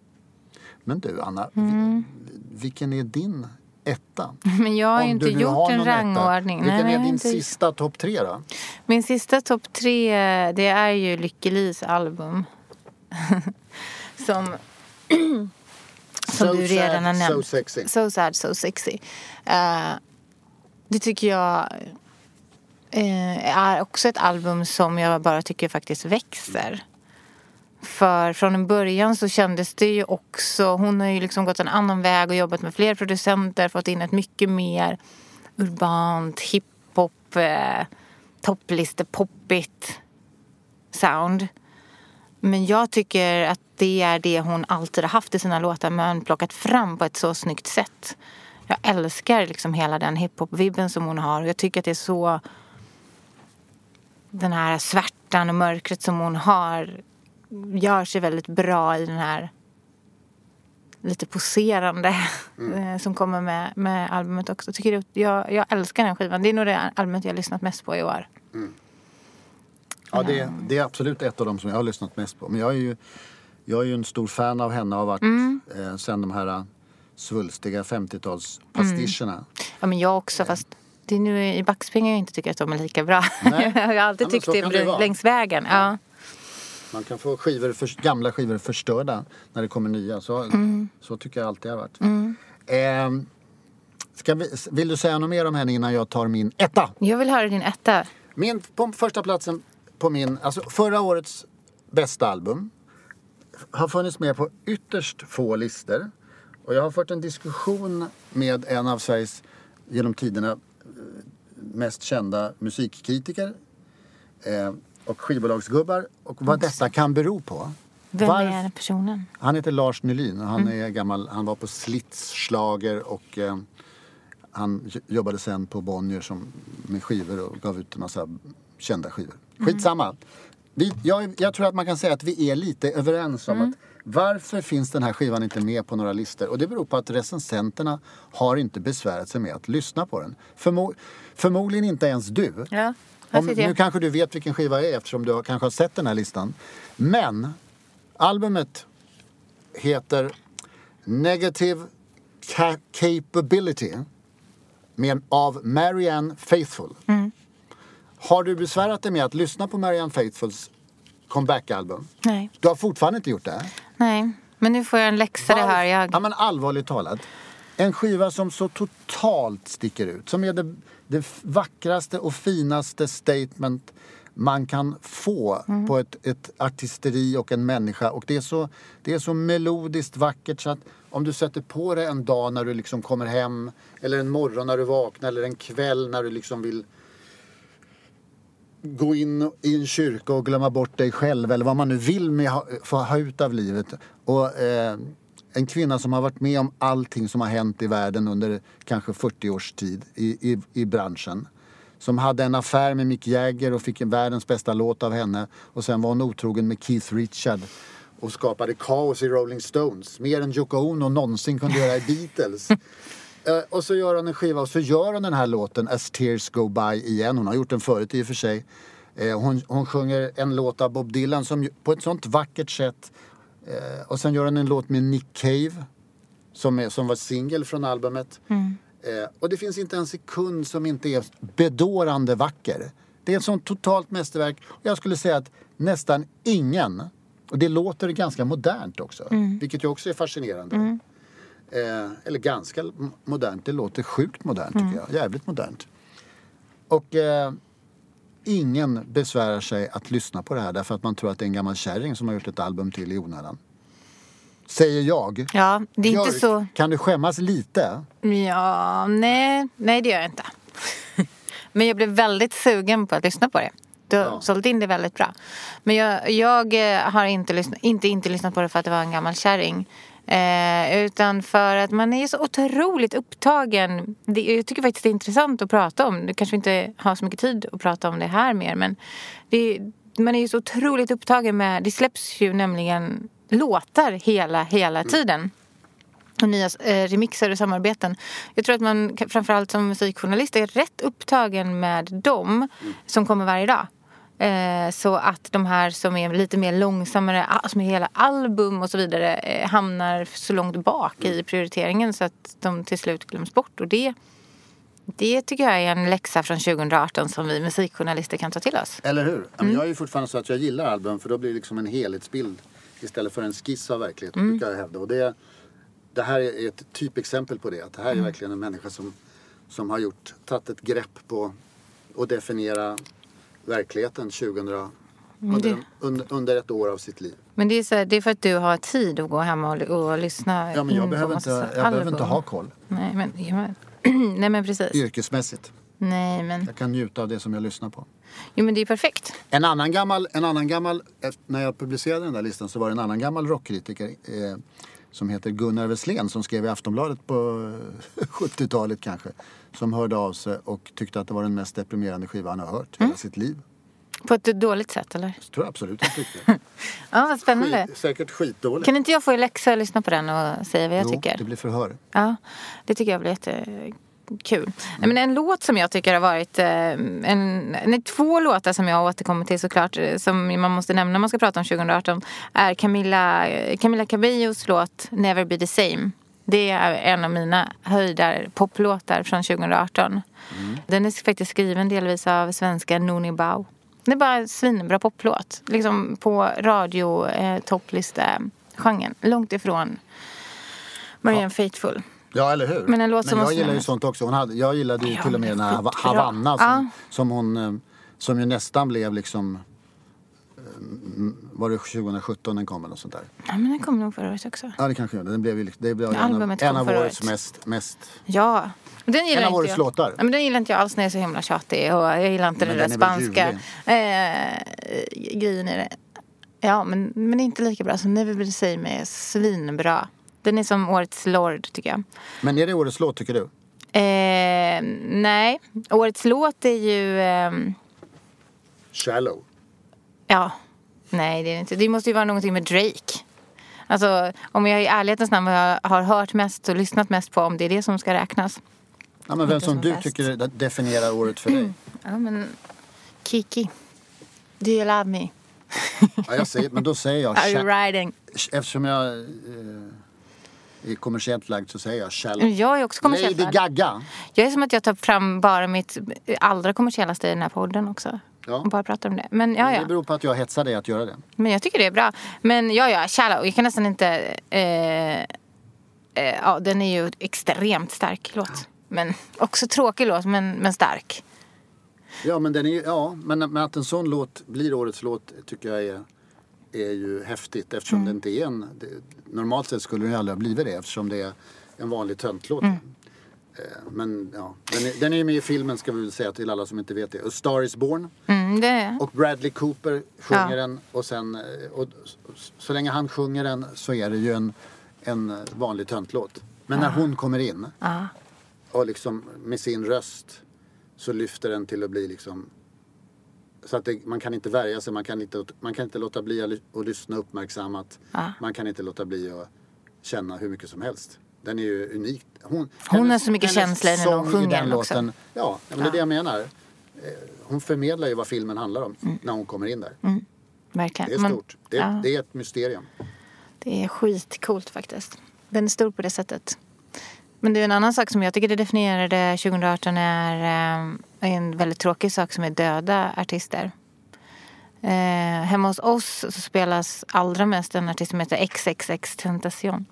Men du Anna, mm. vilken är din etta? Men jag har Om inte gjort en rangordning. Vilken Nej, är din inte... sista topp tre då? Min sista topp tre det är ju Lykke Lis album. som som so du redan har nämnt. So sexy. So sad, so sexy. Uh, det tycker jag uh, är också ett album som jag bara tycker faktiskt växer. För från en början så kändes det ju också, hon har ju liksom gått en annan väg och jobbat med fler producenter, fått in ett mycket mer urbant, hiphop, eh, topplistepoppigt sound. Men jag tycker att det är det hon alltid har haft i sina låtar men plockat fram på ett så snyggt sätt. Jag älskar liksom hela den hiphop-vibben som hon har jag tycker att det är så den här svärtan och mörkret som hon har gör sig väldigt bra i den här lite poserande mm. som kommer med, med albumet också. Tycker jag, jag älskar den skivan. Det är nog det albumet jag har lyssnat mest på i år. Mm. Ja, det, det, är absolut ett av dem som jag har lyssnat mest på. Men jag är ju, jag är ju en stor fan av henne och har varit mm. eh, sen de här eh, svulstiga 50-talspastischerna. Mm. Ja, men jag också. Fast det är nu i backspegeln jag inte tycker att de är lika bra. jag har alltid ja, tyckt det, det längs vägen. Ja. Man kan få skivor för, gamla skivor förstörda när det kommer nya. Så, mm. så tycker jag alltid har varit. Mm. Eh, Ska vi, vill du säga något mer om henne innan jag tar min etta? Jag vill höra din etta. Min, på första platsen på min, alltså förra årets bästa album har funnits med på ytterst få listor. Och jag har fört en diskussion med en av Sveriges genom tiderna eh, mest kända musikkritiker eh, och skivbolagsgubbar och vad detta kan bero på. Vem Varf- är personen? Han heter Lars Nylin och han är gammal, han var på Slits Schlager och eh, han jobbade sen på Bonnier som, med skivor och gav ut en massa kända skivor. Skitsamma. Vi, jag, jag tror att man kan säga att vi är lite överens om att varför finns den här skivan inte med på några listor? Och det beror på att recensenterna har inte besvärat sig med att lyssna på den. Förmo, förmodligen inte ens du. Ja, Om, nu kanske du vet vilken skiva det är eftersom du har, kanske har sett den här listan. Men albumet heter Negative Ca- Capability med, av Marianne Faithfull. Mm. Har du besvärat dig med att lyssna på Marianne Faithfulls comeback-album? Nej. Du har fortfarande inte gjort det? Nej. Men nu får jag en läxa det här. Jag... Ja men allvarligt talat. En skiva som så totalt sticker ut. Som är det, det vackraste och finaste statement man kan få Mm. på ett, ett artisteri och en människa. Och det är, så, det är så melodiskt vackert så att om du sätter på det en dag när du liksom kommer hem eller en morgon när du vaknar eller en kväll när du liksom vill gå in i en kyrka och glömma bort dig själv eller vad man nu vill med ha, få ha ut av livet. Och eh, en kvinna som har varit med om allting som har hänt i världen under kanske 40 års tid i, i, i branschen. Som hade en affär med Mick Jagger och fick en världens bästa låt av henne. Och sen var hon otrogen med Keith Richard och skapade kaos i Rolling Stones. Mer än Yoko Ono någonsin kunde göra i Beatles. Eh, och så gör hon en skiva och så gör hon den här låten As Tears Go By igen. Hon har gjort den förut i och för sig. Eh, hon, hon sjunger en låt av Bob Dylan som, på ett sånt vackert sätt. Eh, och sen gör hon en låt med Nick Cave som, är, som var singel från albumet. Eh, och det finns inte en sekund som inte är bedårande vacker. Det är ett sånt totalt mästerverk. Och jag skulle säga att nästan ingen, och det låter ganska modernt också, vilket ju också är fascinerande. Eh, eller ganska modernt, det låter sjukt modernt tycker jag. Jävligt modernt. Och eh, ingen besvärar sig att lyssna på det här därför att man tror att det är en gammal kärring som har gjort ett album till i onödan. Säger jag. Ja, det är inte Björk, så... Kan du skämmas lite? Ja, nej, nej det gör jag inte. Men jag blev väldigt sugen på att lyssna på det. Du har Ja. sålt in det väldigt bra. Men jag, jag eh, har inte, lyssnat, inte, inte lyssnat på det för att det var en gammal kärring. Eh, utan för att man är så otroligt upptagen. Det, jag tycker faktiskt det är intressant att prata om. Du kanske inte har så mycket tid att prata om det här mer. Men det, man är ju så otroligt upptagen med... Det släpps ju nämligen låtar hela, hela tiden och nya eh, remixer och samarbeten. Jag tror att man framförallt som musikjournalist är rätt upptagen med dem som kommer varje dag. Eh, så att de här som är lite mer långsammare, som är hela album och så vidare eh, hamnar så långt bak i prioriteringen så att de till slut glöms bort. Och det, det tycker jag är en läxa från 2018 som vi musikjournalister kan ta till oss. Eller hur? Mm. Jag är ju fortfarande så att jag gillar album för då blir det liksom en helhetsbild istället för en skiss av verkligheten, Mm. brukar jag hävda. Och det, det här är ett typexempel på det. Att det här är Mm. verkligen en människa som, som har gjort, tagit ett grepp på att definiera verkligheten 2000, under, det- under, under ett år av sitt liv. Men det är, så här, det är för att du har tid att gå hem och, och lyssna Ja, men jag behöver inte, jag behöver inte album. ha koll Nej, men, nej, men precis. yrkesmässigt. Nej, men, Jag kan njuta av det som jag lyssnar på. jo, men det är perfekt. En annan gammal, en annan gammal när jag publicerade den där listan så var det en annan gammal rockkritiker eh, som heter Gunnar Wesslén som skrev i Aftonbladet på eh, 70-talet kanske. Som hörde av sig och tyckte att det var den mest deprimerande skiva han har hört i hela sitt liv. På ett dåligt sätt, eller? Jag tror absolut han tyckte. Ja, vad spännande. Skit, säkert skitdåligt. Kan inte jag få i läxa och lyssna på den och säga vad jag jo, tycker? det blir förhör. Ja, det tycker jag blir jättekul. Nej, Men en låt som jag tycker har varit... eh, En, nej, två låtar som jag återkommer till såklart, eh, som man måste nämna när man ska prata om 2018, är Camilla, Camilla Cabellos låt Never Be The Same. Det är en av mina höjdar poplåtar från 2018. Den är faktiskt skriven delvis av svenska Noni Bao. Det är bara en svinbra poplåt. Liksom på radio eh, genren Långt ifrån Marianne Faithfull. Ja, eller hur? Men en låt som jag måste gillar ju sånt också. Hon hade, jag gillade ju Ja, till och med men den här. Havanna som, Ja. som hon... eh, Som ju nästan blev liksom... eh, Var det 2017 den kom eller något sånt där? Ja, men den kom nog förra året också. Ja, det kanske gjorde. Den blev ju liksom- det blev en av, en av årets året. mest, mest... Ja. Men Den gillar En av årets jag. låtar. Ja, men den gillar inte jag alls när jag är så himla tjatig. Och jag gillar inte Men det där spanska eh, grejen i det. Ja, men, men inte lika bra som Never Be the Same är svinbra. Den är som årets Lord tycker jag. Men är det årets låt tycker du? Eh, nej, årets låt är ju... ehm, Shallow. Ja, nej det är det inte. Det måste ju vara någonting med Drake. Alltså om jag i ärlighetens namn har hört mest och lyssnat mest på om det är det som ska räknas. Ja, men vem som som du bäst. tycker definierar året för dig? Ja men Kiki. Do you love me? Ja, jag säger, men då säger jag... Are you riding? eftersom jag eh, är kommersiellt lagd så säger jag Shallow. Jag är också kommersiellt Lady. Gaga. Jag är som att jag tar fram bara mitt allra kommersiellaste i den här podden också. Ja. Och bara pratar om det. Men ja, Det ja. beror på att jag hetsar dig att göra det. Men jag tycker det är bra. Men ja, ja, Shallow. Jag kan nästan inte... Eh, eh, ja, den är ju extremt stark låt. Men också tråkig låt, men, men stark. Ja, men, den är, ja, men, men att en sån låt blir årets låt tycker jag är, är ju häftigt eftersom Mm. det inte är en... Det, normalt sett skulle ju aldrig ha blivit det eftersom det är en vanlig töntlåt. Mm. Eh, Men ja, den är, den är ju med i filmen ska vi väl säga till alla som inte vet det. A Star Is Born. Mm, det, Och Bradley Cooper sjunger Ja. den och sen... eh, Och, så- länge han sjunger den så är det ju en, en vanlig töntlåt. Men när hon kommer in ja. och liksom med sin röst så lyfter den till att bli liksom så att det, man kan inte värja sig, man kan inte, man kan inte låta bli att ly- att lyssna uppmärksammat. Ja. Man kan inte låta bli att känna hur mycket som helst. Den är ju unik. Hon, Hon har så mycket känsla när hon sjunger den också. låten, Ja, men det är det jag menar. Eh, Hon förmedlar ju vad filmen handlar om när hon kommer in där. verkligen. Det är stort. Det är, ja, det är ett mysterium. det är skitcoolt faktiskt. Den är stor på det sättet. Men det är en annan sak som jag tycker det definierade 2018 är eh, en väldigt tråkig sak som är döda artister. Eh, hemma hos oss så spelas allra mest en artist som heter XXX Tentacion.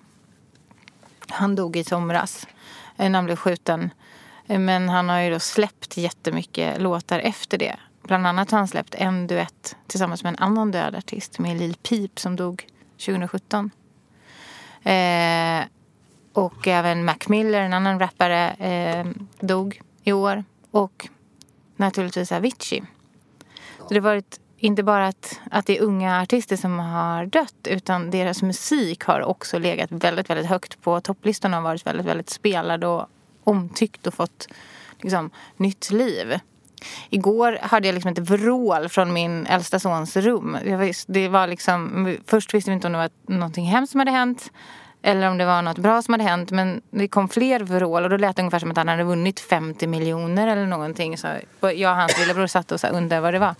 Han dog i somras eh, när han blev skjuten. Eh, men han har ju då släppt jättemycket låtar efter det. Bland annat har han släppt en duett tillsammans med en annan död artist med Lil Peep som dog 2017. Eh, och även Mac Miller, en annan rappare, eh, dog i år. Och naturligtvis Avicii. Så det har varit inte bara att, att det är unga artister som har dött utan deras musik har också legat väldigt, väldigt högt på topplistan och varit väldigt, väldigt spelad och omtyckt och fått liksom, nytt liv. Igår hörde jag liksom ett vrål från min äldsta sons rum. Jag Det var liksom, först visste vi inte om det var någonting hemskt som hade hänt eller om det var något bra som hade hänt. Men det kom fler vrål och då lät det ungefär som att han hade vunnit 50 miljoner eller någonting. Så jag och hans lillebror satt och så undrade vad det var.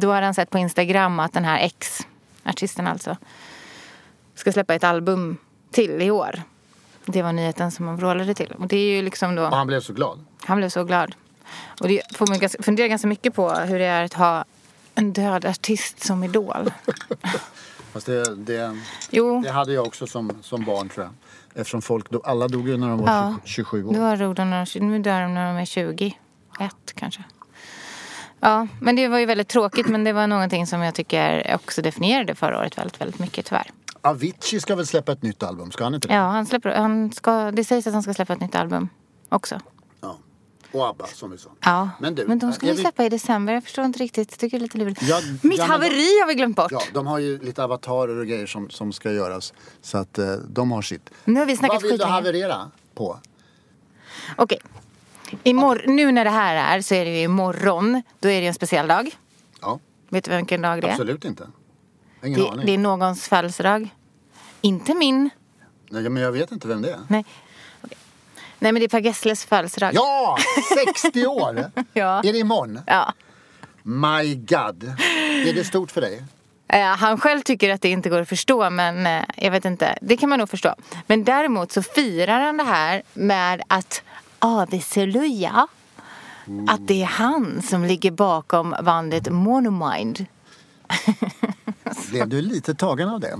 Då hade han sett på Instagram att den här ex-artisten alltså ska släppa ett album till i år. Det var nyheten som han vrålade till. Och det är ju liksom då... Och han blev så glad. Han blev så glad. Och det får man fundera ganska mycket på hur det är att ha en död artist som idol. Fast det, det, det hade jag också som, som barn tror jag. Eftersom folk, do, alla dog ju när de var Ja. 27 år. då när de, nu dör de när de är 21 kanske. Ja, men det var ju väldigt tråkigt men det var någonting som jag tycker också definierade förra året väldigt, väldigt mycket tyvärr. Avicii ska väl släppa ett nytt album, ska han inte det? Ja, han släpper, han ska, det sägs att han ska släppa ett nytt album också. Ja. Och ABBA som vi sa. Ja, Men du, men de är skulle vi- släppa i december. Jag förstår inte riktigt. Jag tycker det är lite lurigt. Ja, Mitt ja, haveri har vi glömt bort. Ja, de har ju lite avatarer och grejer som, som ska göras. Så att eh, de har sitt. Nu har vi snackat Vad vill du haverera på? Okej. Imor- nu när det här är så är det ju imorgon. Då är det en speciell dag. Ja, Vet du vilken dag det är? absolut inte. Ingen Det, aning. det är någons födelsedag. Inte min. Nej, men jag vet inte vem det är. Nej. Okej. Nej men det är Per Gessles födelsedag. Ja, 60 år! Ja. Är det imorgon? Ja. My God. Är det stort för dig? Eh, Han själv tycker att det inte går att förstå men eh, jag vet inte. Det kan man nog förstå. Men däremot så firar han det här med att avslöja att det är han som ligger bakom bandet Monomind. Blev du lite tagen av det?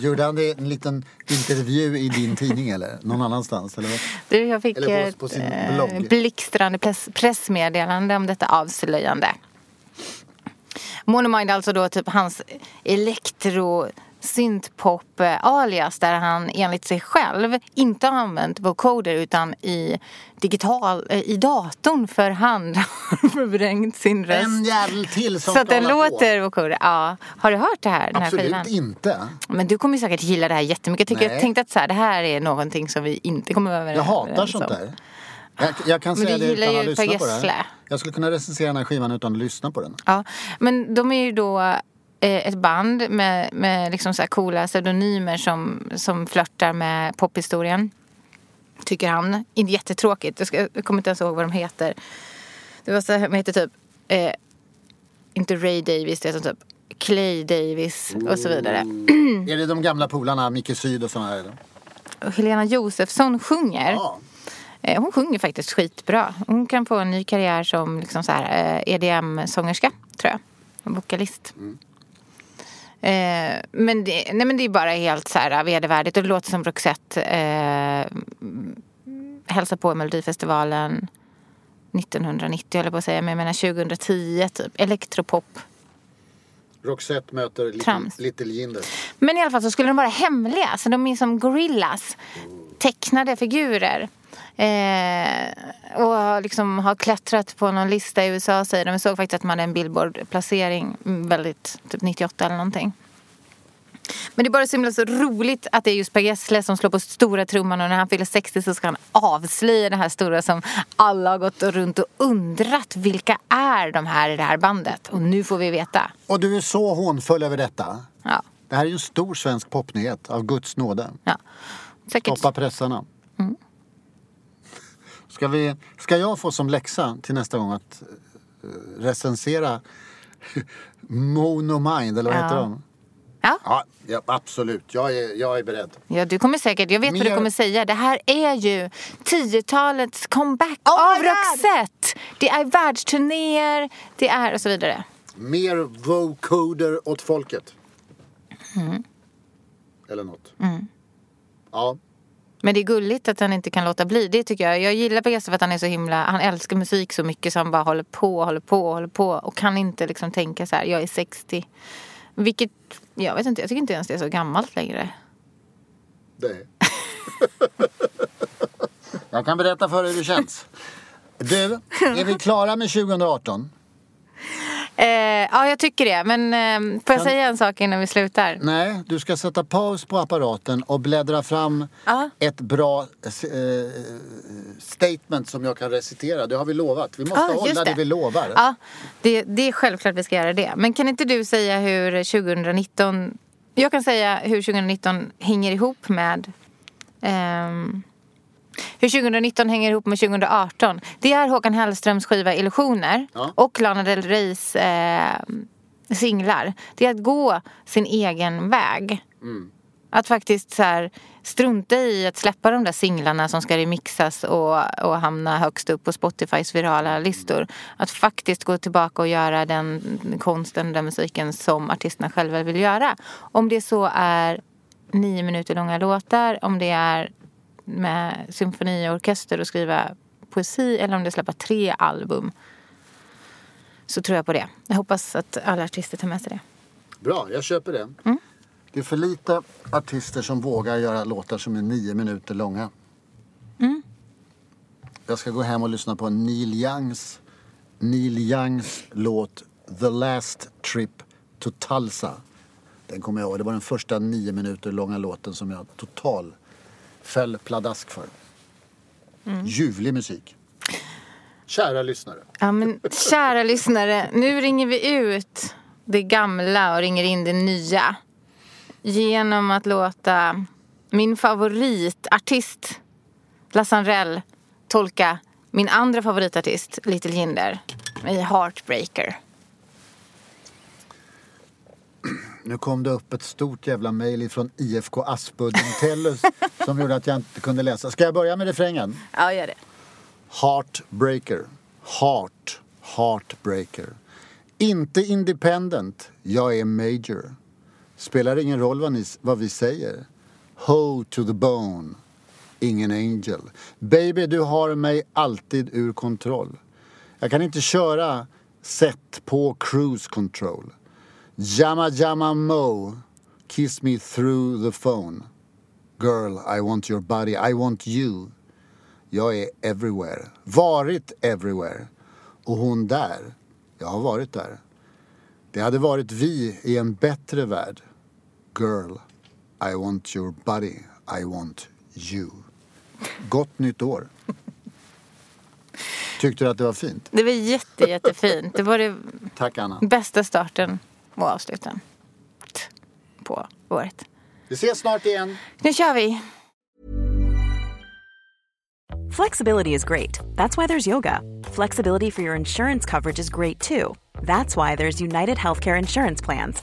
Gjorde han det en liten intervju i din tidning eller någon annanstans? Eller vad? Du, jag fick Eller på- ett på sin eh, blogg. blixtrande press, pressmeddelande om detta avslöjande. Monomind alltså då typ hans elektro syntpop eh, alias där han enligt sig själv inte har använt vocoder utan i digital, eh, i datorn för hand har förvrängt sin röst. En jävel till som Så att den hålla på. låter vocoder. Ja. Har du hört det här? Den här Absolut skivan? inte. Men du kommer säkert gilla det här jättemycket. Jag, tycker, Nej. jag tänkte att så här, det här är någonting som vi inte kommer över. Jag hatar sånt där. Jag, jag kan säga det utan att lyssna på det. Gessle. Jag skulle kunna recensera den här skivan utan att lyssna på den. Ja, men de är ju då ett band med, med liksom så här coola pseudonymer som, som flörtar med pophistorien. Tycker han. Inte jättetråkigt. Jag, ska, jag kommer inte ens ihåg vad de heter. Det var så här, de heter typ, eh, inte Ray Davis, det heter typ Clay Davis och så vidare. Är det de gamla polarna, Micke Syd och såna här? Eller? Och Helena Josefsson sjunger. Ja. Eh, Hon sjunger faktiskt skitbra. Hon kan få en ny karriär som liksom så här, eh, EDM-sångerska, tror jag. Vokalist. Eh, men, det, nej, men det är bara helt så här vedervärdigt. Och det låter som Roxette eh, hälsar på i Melodifestivalen 1990 höll jag på att säga. Men jag menar 2010 typ. Elektropop. Roxette möter Little, Trams. Little Jinder. Men i alla fall så skulle de vara hemliga. Så de är som gorillas. Tecknade figurer. Eh, och liksom har klättrat på någon lista i USA säger de. Jag såg faktiskt att de hade en Billboard-placering. mm, Väldigt, typ 98 eller någonting. Men det är bara så himla så roligt att det är just Per Gessle som slår på stora trumman och när han fyller 60 så ska han avslöja det här stora som alla har gått runt och undrat vilka är de här i det här bandet. Och nu får vi veta. Och du är så hånfull över detta. Ja, Det här är ju en stor svensk popnyhet av Guds nåde. ja. Säkert. Stoppa pressarna. Mm. Ska, vi, ska jag få som läxa till nästa gång att eh, recensera Monomind, eller vad Ja. heter de? Ja. Ja, ja, absolut. Jag är, jag är beredd. Ja, du kommer säkert, jag vet vad Mer- du kommer säga. Det här är ju 10-talets comeback Oh av! Roxette. Det är världsturnéer, det är och så vidare. Mer vocoder åt folket. Mm. Eller något. Ja. Men det är gulligt att han inte kan låta bli. Det tycker jag. Jag gillar Per för att han är så himla, han älskar musik så mycket så han bara håller på, håller på, håller på och kan inte liksom tänka så här, jag är 60. Vilket, jag vet inte, jag tycker inte ens det är så gammalt längre. Nej. jag kan berätta för dig hur det känns. Du, är vi klara med 2018? Eh, ja, jag tycker det. Men eh, får jag säga en sak innan vi slutar? Nej, du ska sätta paus på apparaten och bläddra fram Ja. ett bra eh, statement som jag kan recitera. Det har vi lovat. Vi måste just hålla det. det. vi lovar. Ja, det, det är självklart vi ska göra det. Men kan inte du säga hur 2019... Jag kan säga hur 2019 hänger ihop med... ehm, hur 2019 hänger ihop med 2018. Det är Håkan Hellströms skiva Illusioner Ja. och Lana Del Reys eh, singlar. Det är att gå sin egen väg. Att faktiskt så här, strunta i att släppa de där singlarna som ska remixas och, och hamna högst upp på Spotifys virala listor. Att faktiskt gå tillbaka och göra den konsten, den musiken som artisterna själva vill göra. Om det så är nio minuter långa låtar, om det är med symfoni och orkester och skriva poesi eller om det är släppa tre album. Så tror jag på det. Jag hoppas att alla artister tar med sig det. Bra, jag köper det. Mm. Det är för lite artister som vågar göra låtar som är nio minuter långa. Mm. Jag ska gå hem och lyssna på Neil Youngs, Neil Youngs låt The Last Trip to Tulsa. Den kommer jag ihåg. Det var den första nio minuter långa låten som jag total föll pladask för. Mm. Ljuvlig musik. Kära lyssnare. Ja, men kära lyssnare, nu ringer vi ut det gamla och ringer in det nya. Genom att låta min favoritartist, Lasse Anrell, tolka min andra favoritartist, Little Jinder, i Heartbreaker. Nu kom det upp ett stort jävla mejl från IFK Aspudden Tellus som gjorde att jag inte kunde läsa. Ska jag börja med refrängen? Ja, gör det. Heartbreaker. Heart. Heartbreaker. Inte independent. Jag är major. Spelar ingen roll vad, ni, vad vi säger. Ho to the bone. Ingen angel. Baby, du har mig alltid ur kontroll. Jag kan inte köra set på cruise control. Jamma jamma mo. Kiss me through the phone. Girl, I want your body, I want you. Jag är everywhere. Varit everywhere. Och hon där. Jag har varit där. Det hade varit vi i en bättre värld. Girl, I want your body, I want you. Gott nytt år. Tyckte du att det var fint? Det var jätte, jättefint. Det var det Tack Anna. bästa starten och avsluten på året. Vi ses snart igen. Nu kör vi! Flexibility is great. That's why there's yoga. Flexibility for your insurance coverage is great too. That's why there's United Healthcare Insurance Plans.